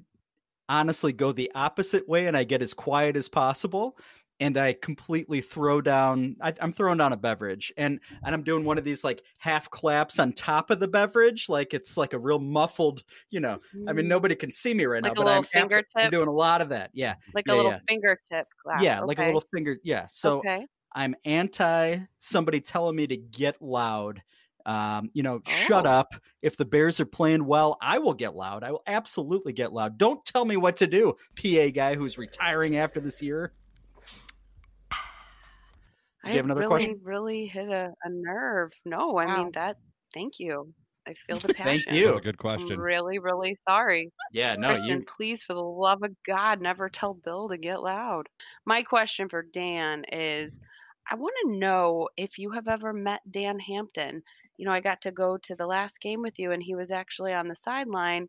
honestly go the opposite way and I get as quiet as possible. And I completely throw down. I, I'm throwing down a beverage, and and I'm doing one of these like half claps on top of the beverage, like it's like a real muffled. You know, I mean, nobody can see me right Like now, a but I'm, abso- I'm doing a lot of that. Yeah, like yeah, a little yeah. fingertip clap. yeah, like a little finger. Yeah. So okay. I'm anti somebody telling me to get loud. Um, you know, shut Oh. up. If the Bears are playing well, I will get loud. I will absolutely get loud. Don't tell me what to do, PA guy who's retiring after this year. Do you have another really, question? really hit a, a nerve. No, I Wow. mean that. Thank you. I feel the passion. Thank you. That's a good I'm question. really, really sorry. Yeah, no, Kristen, you. please, for the love of God, never tell Bill to get loud. My question for Dan is I want to know if you have ever met Dan Hampton. You know, I got to go to the last game with you, and he was actually on the sideline,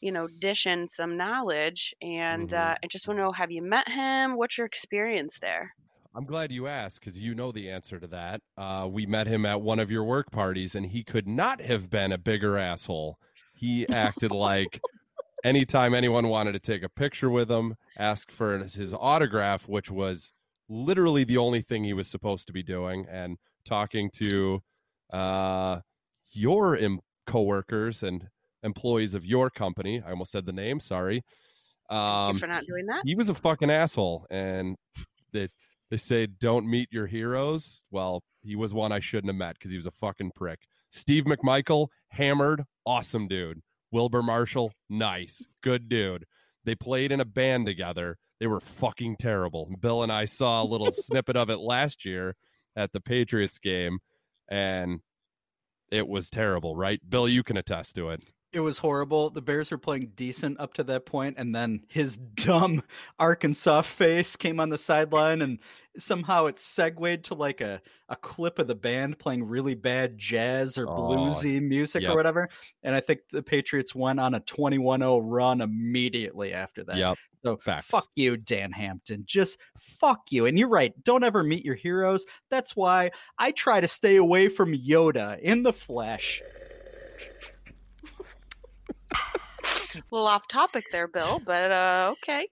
you know, dishing some knowledge. And Mhm. uh, I just want to know have you met him? What's your experience there? I'm glad you asked because you know the answer to that. Uh, we met him at one of your work parties, and he could not have been a bigger asshole. He acted like anytime anyone wanted to take a picture with him, ask for his autograph, which was literally the only thing he was supposed to be doing, and talking to uh, your em- coworkers and employees of your company. I almost said the name. Sorry. Um, you for not doing that. he was a fucking asshole and they they say don't meet your heroes. Well he was one i shouldn't have met because he was a fucking prick. Steve McMichael hammered awesome dude. Wilbur Marshall nice good dude. They played in a band together. They were fucking terrible. Bill and i saw a little snippet of it last year at the patriots game and it was terrible right? Bill you can attest to it It was horrible. The Bears were playing decent up to that point, and then his dumb Arkansas face came on the sideline, and somehow it segued to like a, a clip of the band playing really bad jazz or Oh, bluesy music yep. or whatever. And I think the Patriots went on a 21 0 run immediately after that. yep So Facts. fuck you, Dan Hampton. Just fuck you. And you're right. Don't ever meet your heroes. That's why I try to stay away from Yoda in the flesh. A little off topic there, Bill, but uh, okay.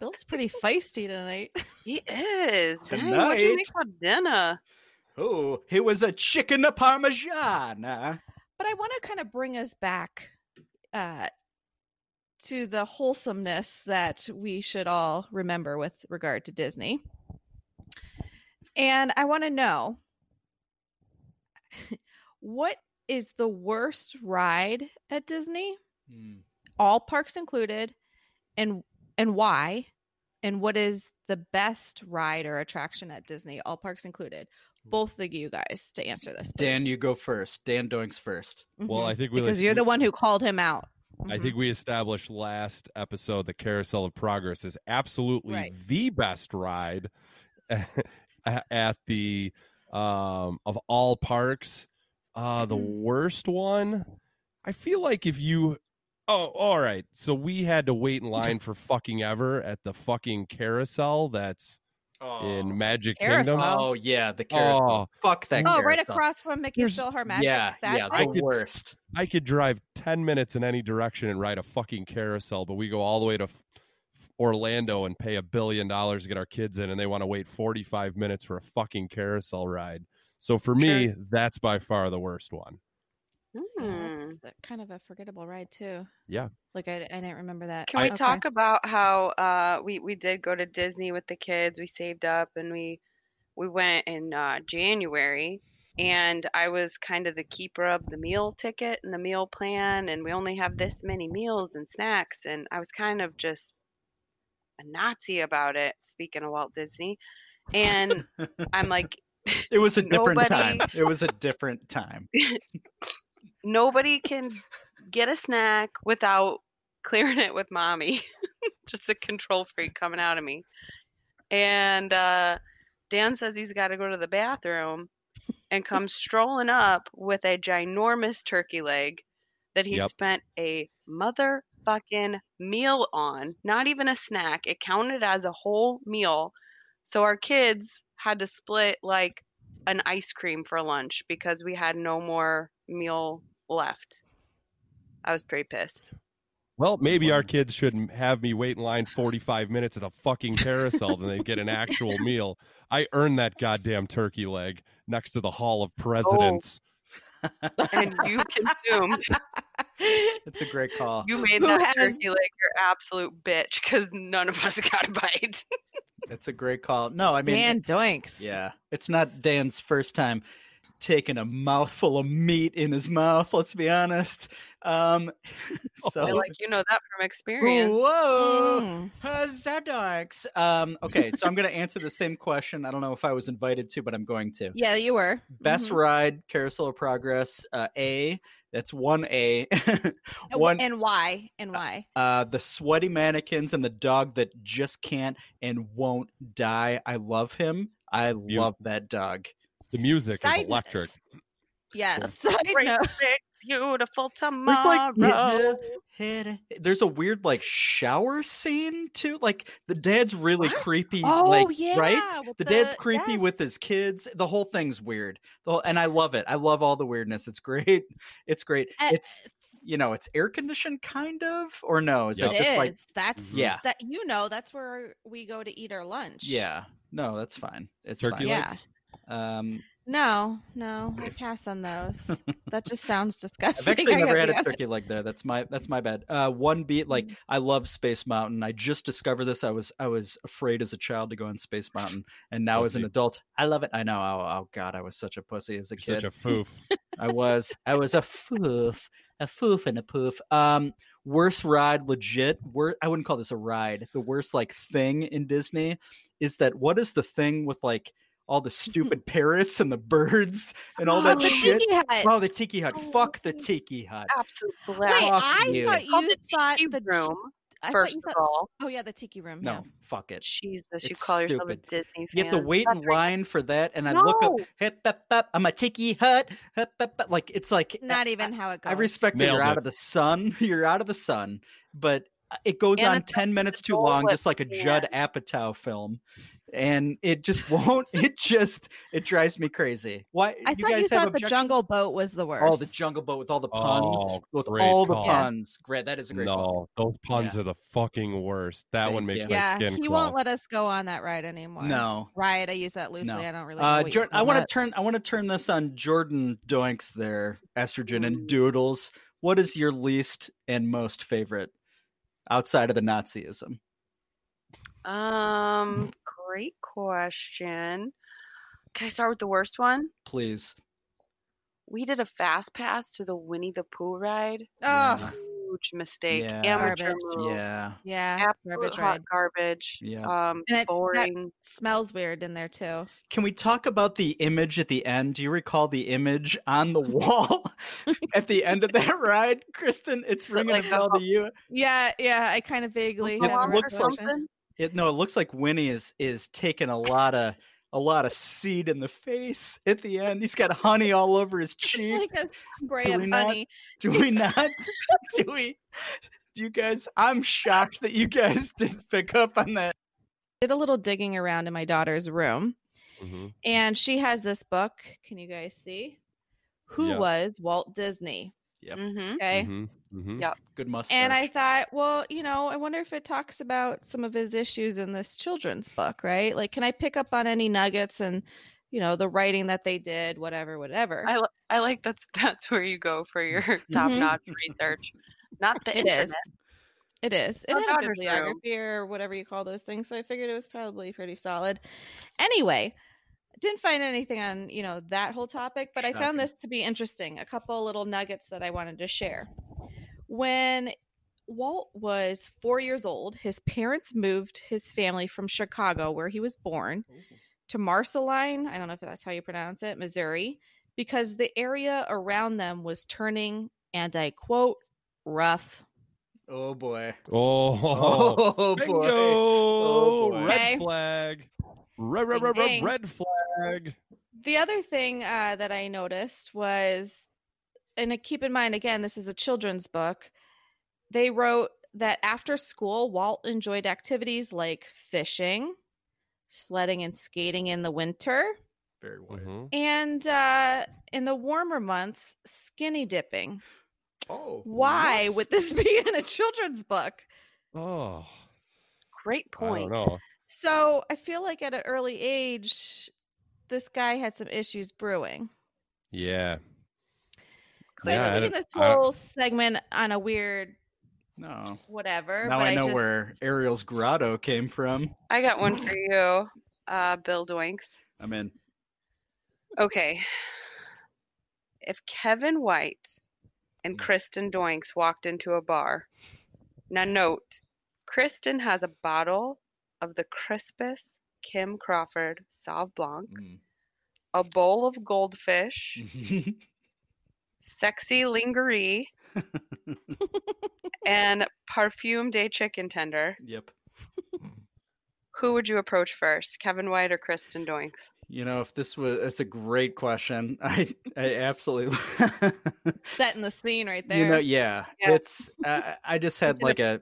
Bill's pretty feisty tonight. He is. Dang, what'd you make for dinner? Oh, it was a chicken parmesan. But I want to kind of bring us back uh, to the wholesomeness that we should all remember with regard to Disney. And I want to know what is the worst ride at Disney, all parks included, and and why? And what is the best ride or attraction at Disney, all parks included? Both of you guys to answer this. Dan, you go first. Dan Doinks first. well Mhm. i think we because let's- you're the one who called him out. I Mhm. think we established last episode the Carousel of Progress is absolutely Right. the best ride at the um of all parks. Uh the Mhm. worst one, I feel like if you Oh, all right. So we had to wait in line for fucking ever at the fucking carousel that's in Magic Carousel. Kingdom. Oh yeah, the carousel. Oh, Fuck that. Oh, right across from Mickey's There's- Still Her Magic. Yeah, that yeah, thing? the could- worst. I could drive 10 minutes in any direction and ride a fucking carousel, but we go all the way to F- Orlando and pay a billion dollars to get our kids in, and they want to wait 45 minutes for a fucking carousel ride. So for me, that's by far the worst one. Yeah, Hmm. that's kind of a forgettable ride too. Yeah. Like I, I didn't remember that. Can we Okay. talk about how uh, we we did go to Disney with the kids? We saved up and we we went in uh, January, and I was kind of the keeper of the meal ticket and the meal plan, and we only have this many meals and snacks, and I was kind of just a Nazi about it. Speaking of Walt Disney, and I'm like, It was a different time. It was a different time. nobody can get a snack without clearing it with mommy. Just a control freak coming out of me. And uh, Dan says he's got to go to the bathroom and comes strolling up with a ginormous turkey leg that he Yep. spent a motherfucking meal on. Not even a snack. It counted as a whole meal. So our kids had to split like an ice cream for lunch because we had no more meal left. I was pretty pissed. Well, maybe our kids shouldn't have me wait in line 45 minutes at a fucking carousel then they get an actual meal. I earned that goddamn turkey leg next to the Hall of Presidents. Oh. And you consumed. It's a great call. You made Who that has- turkey like your absolute bitch because none of us got a bite. It's a great call. No, I mean, Dan Doinks. yeah, it's not Dan's first time taking a mouthful of meat in his mouth. Let's be honest. Um, so, They're like you know that from experience. whoa, Mm. Huzzadonks. Um, okay, so I'm going to answer the same question. I don't know if I was invited to, but I'm going to. Yeah, you were. Best Mhm. ride, Carousel of Progress, uh, A. That's one A. And one And why? And why? uh, the sweaty mannequins and the dog that just can't and won't die. I love him. I You- love that dog. The music Side is electric. notes. Yes. Side Great note. big, beautiful There's tomorrow. like there's a weird like shower scene too. Like the dad's really What? creepy. Oh like, yeah, right? with The dad's the- creepy with his kids. The whole thing's weird. The whole, and I love it. I love all the weirdness. It's great. It's great. Uh, It's you know, it's air conditioned kind of, or no? Is Yep. it It just is. like That's Yeah. That you know. That's where we go to eat our lunch. yeah? No, that's fine. It's Turkey fine. Yeah. Legs? Um, No, no, I pass on those. that just sounds disgusting. I've actually I never had a turkey leg there. That's my that's my bad. Uh, one beat like I love Space Mountain. I just discovered this. I was I was afraid as a child to go on Space Mountain, and now as an adult, I love it. I know. Oh, oh God, I was such a pussy as a You're kid. such a foof. I was I was a foof, a foof and a poof. Um, worst ride, legit. Wor- I wouldn't call this a ride. The worst like thing in Disney is that what is the thing with like all the stupid parrots and the birds and all Oh, that the shit? tiki hut. Oh, the tiki hut. Fuck the tiki hut. Absolute Wait, blast. Fuck I you. thought you the thought tiki the room. I First you of thought, all, oh yeah, the tiki room. No, fuck it. Jesus, you It's call yourself stupid. a Disney fan. You have to wait in right. line for that, and I look up, No. hip, hip, hip, I'm a tiki hut, hip, hip, hip. like it's like Not I- even how it goes. I respect that you're out of the sun. You're out of the sun, but uh, it goes And on ten minutes too long, just like a Judd. Apatow film, and it just won't. it just it drives me crazy. Why? I you thought guys you have thought the jungle boat was the worst. Oh, the Jungle Boat with all the puns, Oh, with great all the call. Yeah. puns. Great, that is a great call. No, those puns are the fucking worst. That Thank one makes you. my Yeah, skin he crawl. won't let us go on that ride anymore. No, Ride, I use that loosely. No. I don't really. Uh, Jordan, I want to turn. I want to turn this on Jordan Doinks there, estrogen and doodles. What is your least and most favorite outside of the Nazism? Um, great question. Can I start with the worst one? Please. We did a fast pass to the Winnie the Pooh ride. Oh, Huge mistake. Yeah. Amateur Garbage. move. Yeah. yeah, Absolute garbage hot ride. garbage. Yeah. Um, And it- that- boring. Smells weird in there too. Can we talk about the image at the end? Do you recall the image on the wall at the end of that ride, Kristen? It's ringing like a a bell ho- to you. Yeah, yeah. I kind of vaguely It have a looks like- recollection. It, no, it looks like Winnie is is taking a lot of a lot of seed in the face at the end. He's got honey all over his It's cheeks. like a spray Do of we not- honey. Do we not? do we? Do you guys? I'm shocked that you guys didn't pick up on that. Did a little digging around in my daughter's room, Mhm. and she has this book. Can you guys see? Who Yeah. was Walt Disney? Yep. Mm-hmm. Okay. Mhm. Mhm. Yep. Good mustache. And I thought, well, you know, I wonder if it talks about some of his issues in this children's book, right? Like, can I pick up on any nuggets and you know, the writing that they did, whatever, whatever. I, I like that's that's where you go for your top notch research, not the It internet. is. It is. It Our had a bibliography or whatever you call those things, so I figured it was probably pretty solid. Anyway, didn't find anything on you know that whole topic, but I found this to be interesting. A couple little nuggets that I wanted to share. When Walt was four years old, his parents moved his family from Chicago, where he was born, to Marceline. I don't know if that's how you pronounce it, Missouri, because the area around them was turning, and I quote, rough. Oh boy. Oh, Oh bingo! boy. Oh, boy. Oh, red flag. Red, red, Ding, red, red, ding. Red flag. The other thing uh, that I noticed was, and uh, keep in mind, again, this is a children's book. They wrote that after school, Walt enjoyed activities like fishing, sledding and skating in the winter, Very white. Mhm. and uh, in the warmer months, skinny dipping. Oh. Why what? would this be in a children's book? Oh, Great I point. don't know. So I feel like at an early age, this guy had some issues brewing. Yeah. So Yeah, I'm I taking don't- this I- whole segment on a weird No. whatever. Now but I know just, where Ariel's grotto came from. I got one for you, uh, Bill Doinks. I'm in. Okay. If Kevin White and Kristen Doinks walked into a bar, now note, Kristen has a bottle of the crispest Kim Crawford Sauv Blanc, Mm. a bowl of goldfish, sexy lingerie, and perfume day chicken tender. yep. Who would you approach first, Kevin White or Kristen Doinks? You know, if this was, it's a great question. I, I absolutely. setting the scene right there. You know, yeah, Yeah. it's. I, I just had like a,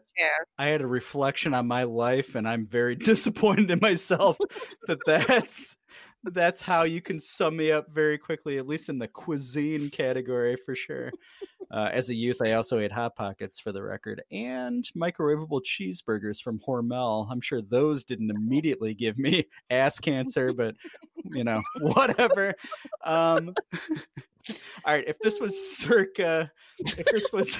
I had a reflection on my life, and I'm very disappointed in myself that that's that's how you can sum me up very quickly, at least in the cuisine category for sure. Uh, as a youth, I also ate hot pockets for the record, and microwavable cheeseburgers from Hormel. I'm sure those didn't immediately give me ass cancer, but you know, whatever. Um, all right, if this was circa, if this was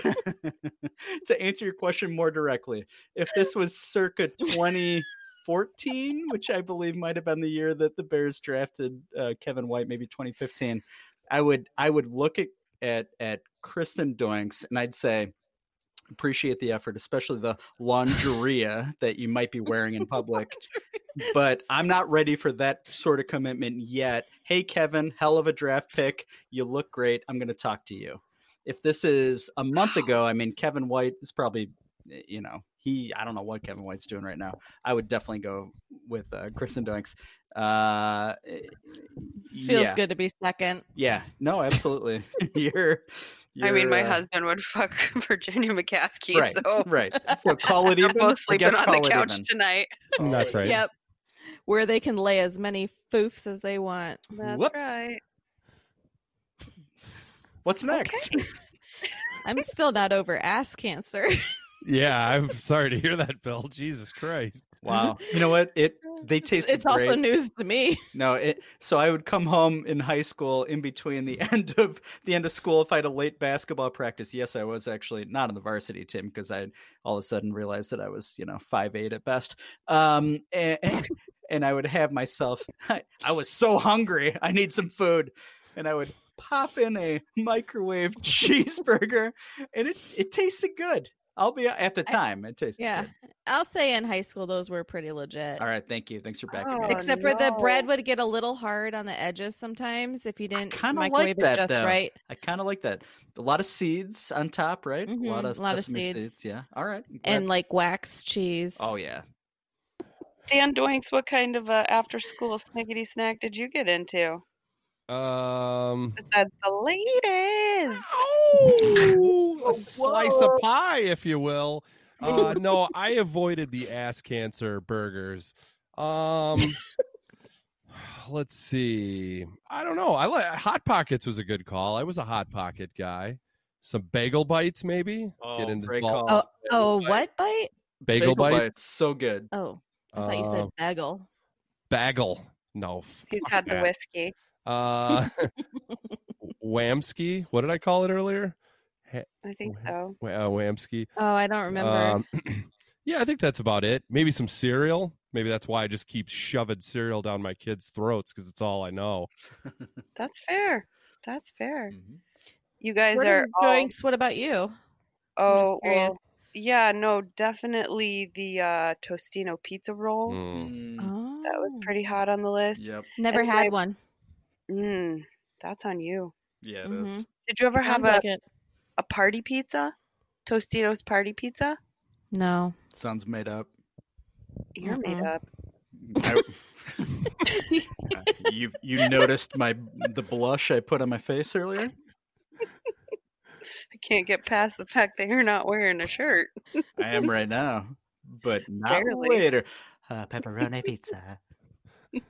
to answer your question more directly, if this was circa 2014, which I believe might have been the year that the Bears drafted uh, Kevin White, maybe 2015, I would I would look at at at Kristen Doinks and I'd say appreciate the effort, especially the lingerie that you might be wearing in public. but I'm not ready for that sort of commitment yet. Hey, Kevin, hell of a draft pick. You look great. I'm going to talk to you. If this is a month ago, I mean, Kevin White is probably, eh, you know, he, I don't know what Kevin White's doing right now. I would definitely go with uh, Kristen Doinks. Uh, eh, This feels yeah. good to be second. Yeah, no, absolutely. you're, I mean, my uh, husband would fuck Virginia McCaskey, Right, so right. So call it they're even. both sleeping on call the couch even. tonight. That's right. Yep. Where they can lay as many foofs as they want. That's Whoop. right. What's next? I'm still not over ass cancer. Yeah, I'm sorry to hear that, Bill. Jesus Christ. Wow. You know what? It they tasted It's also great. news to me. No, it so I would come home in high school in between the end of the end of school if I had a late basketball practice. Yes, I was actually not on the varsity team because I all of a sudden realized that I was, you know, five eight at best. Um and, and I would have myself I, I was so hungry. I need some food. And I would pop in a microwave cheeseburger and it it tasted good. I'll be at the I- time. It tasted Yeah. good. I'll say in high school those were pretty legit. All right, thank you. Thanks for backing me. Oh, up. Except for the bread would get a little hard on the edges sometimes if you didn't kinda like microwave that, it just though. right. I kind of like that. A lot of seeds on top, right? Mhm, A lot of a lot of sesame seeds. Yeah. All right. And like wax cheese. oh yeah. Dan Doinks, what kind of uh, after school snickety snack did you get into Um, besides the ladies? a slice of pie, if you will. Uh, no, I avoided the ass cancer burgers. Um, let's see. I don't know. I like Hot Pockets was a good call. I was a Hot Pocket guy. Some bagel bites, maybe. Oh, into great ball- call. Oh, oh, what bite? bagel, bites. so good. Oh, I thought you said Uh, bagel. Bagel. No, He's fuck had the whiskey. Uh, Wamsky. What did I call it earlier? I think Wha- so. Wa- Uh, Wamsky. Oh, I don't remember. Um, yeah, I think that's about it. Maybe some cereal. Maybe that's why I just keep shoving cereal down my kids' throats because it's all I know. That's fair. That's fair. Mhm. You guys What are are all, what about you? Oh well, yeah, no, definitely the uh, Tostino pizza roll. Mm. Mm, Oh, That was pretty hot on the list. Yep. Never and had my- one. Mm, that's on you. Yeah, it Mhm. is. Did you ever have Sounds a, like it. a party pizza? Tostitos party pizza? No. Sounds made up. You're made Mm-mm. up. I- You've you noticed my the blush I put on my face earlier? I can't get past the fact that you're not wearing a shirt. I am right now, but not Barely. later. Uh, pepperoni pizza.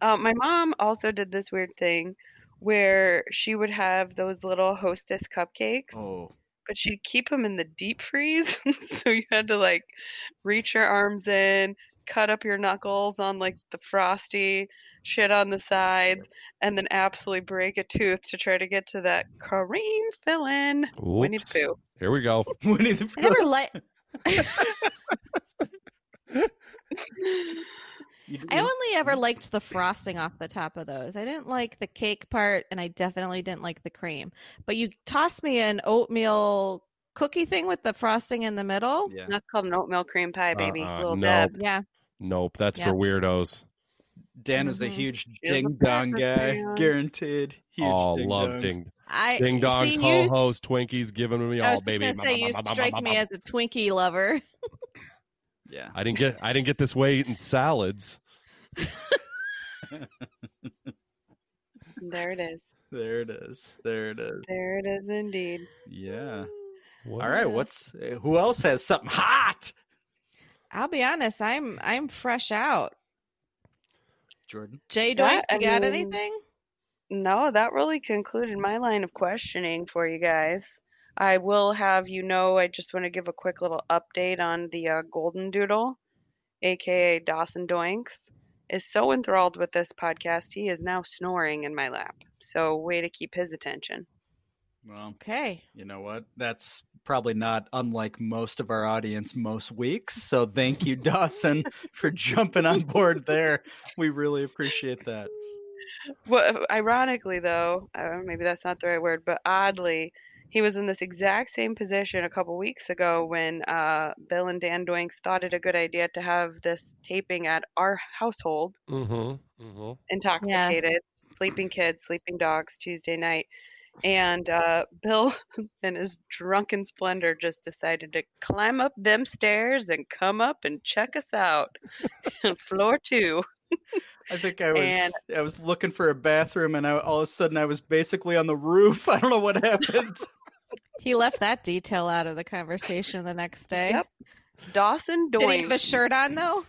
Uh, my mom also did this weird thing where she would have those little hostess cupcakes, Oh, but she'd keep them in the deep freeze. so you had to like reach your arms in, cut up your knuckles on like the frosty, shit on the sides, and then absolutely break a tooth to try to get to that cream filling. Winnie the Pooh. Here we go. Winnie the I never Pooh. like. You d- I only ever liked the frosting off the top of those. I didn't like the cake part, and I definitely didn't like the cream. But you tossed me an oatmeal cookie thing with the frosting in the middle. yeah. That's called an oatmeal cream pie, baby. Uh-uh, Little no. Deb. Yeah. Nope, that's Yeah. for weirdos. Dan is a Mhm. huge She was a ding dong guy, fan. guaranteed. Huge oh, ding love ding I ding dongs, ho hos, Twinkies, giving me I all, was just baby. gonna say you strike me as a Twinkie lover. Yeah. I didn't get I didn't get this way eating salads. There it is. There it is. There it is. There it is indeed. Yeah. What? All right. What's uh, who else has something hot? I'll be honest, I'm I'm fresh out. Jordan. Jay Doink, That, you I got mean, anything? No, that really concluded my line of questioning for you guys. I will have you know, I just want to give a quick little update on the uh, Golden Doodle, aka Dawson Doinks, is so enthralled with this podcast, he is now snoring in my lap. So, way to keep his attention. Well, Okay. you know what? That's probably not unlike most of our audience most weeks. So thank you, Dawson, for jumping on board there. We really appreciate that. Well, ironically, though, uh, maybe that's not the right word, but oddly, he was in this exact same position a couple weeks ago when uh, Bill and Dan Doinks thought it a good idea to have this taping at our household, Mm-hmm. Mm-hmm. intoxicated, sleeping kids, sleeping dogs, Tuesday night. And uh, Bill, in his drunken splendor, just decided to climb up them stairs and come up and check us out. Floor two. I think I was And- I was looking for a bathroom and I, all of a sudden I was basically on the roof. I don't know what happened. He left that detail out of the conversation the next day. Yep. Dawson Doink's. Did he have a shirt on though?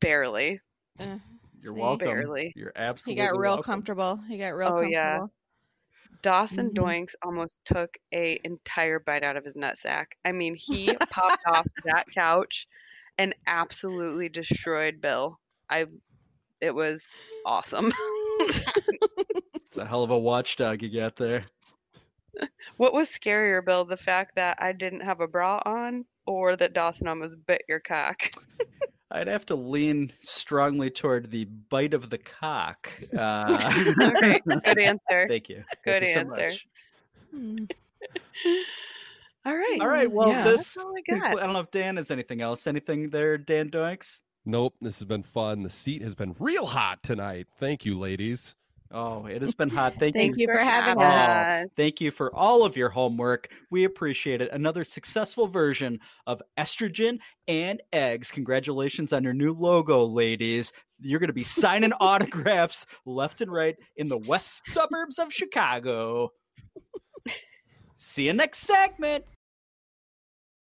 barely. Uh, You're see? welcome. Barely. You're absolutely. He got real welcome. comfortable. He got real Oh, comfortable. yeah. Dawson Mhm. Doinks almost took a entire bite out of his nutsack. I mean, he popped off that couch and absolutely destroyed Bill. I it was awesome. It's a hell of a watchdog you got there. what was scarier, Bill, the fact that I didn't have a bra on or that Dawson almost bit your cock? I'd have to lean strongly toward the bite of the cock. Uh, Okay, good answer. Thank you. Good Thank you so answer. much. Hmm. All right. All right. Well, Yeah. this. That's all I. I don't know if Dan has anything else. Anything there, Dan Doinks? Nope, this has been fun. The seat has been real hot tonight. Thank you, ladies. Oh, it has been hot. Thank, Thank you. you for having us. us. Thank you for all of your homework. We appreciate it. Another successful version of estrogen and eggs. Congratulations on your new logo, ladies. You're going to be signing autographs left and right in the west suburbs of Chicago. See you next segment.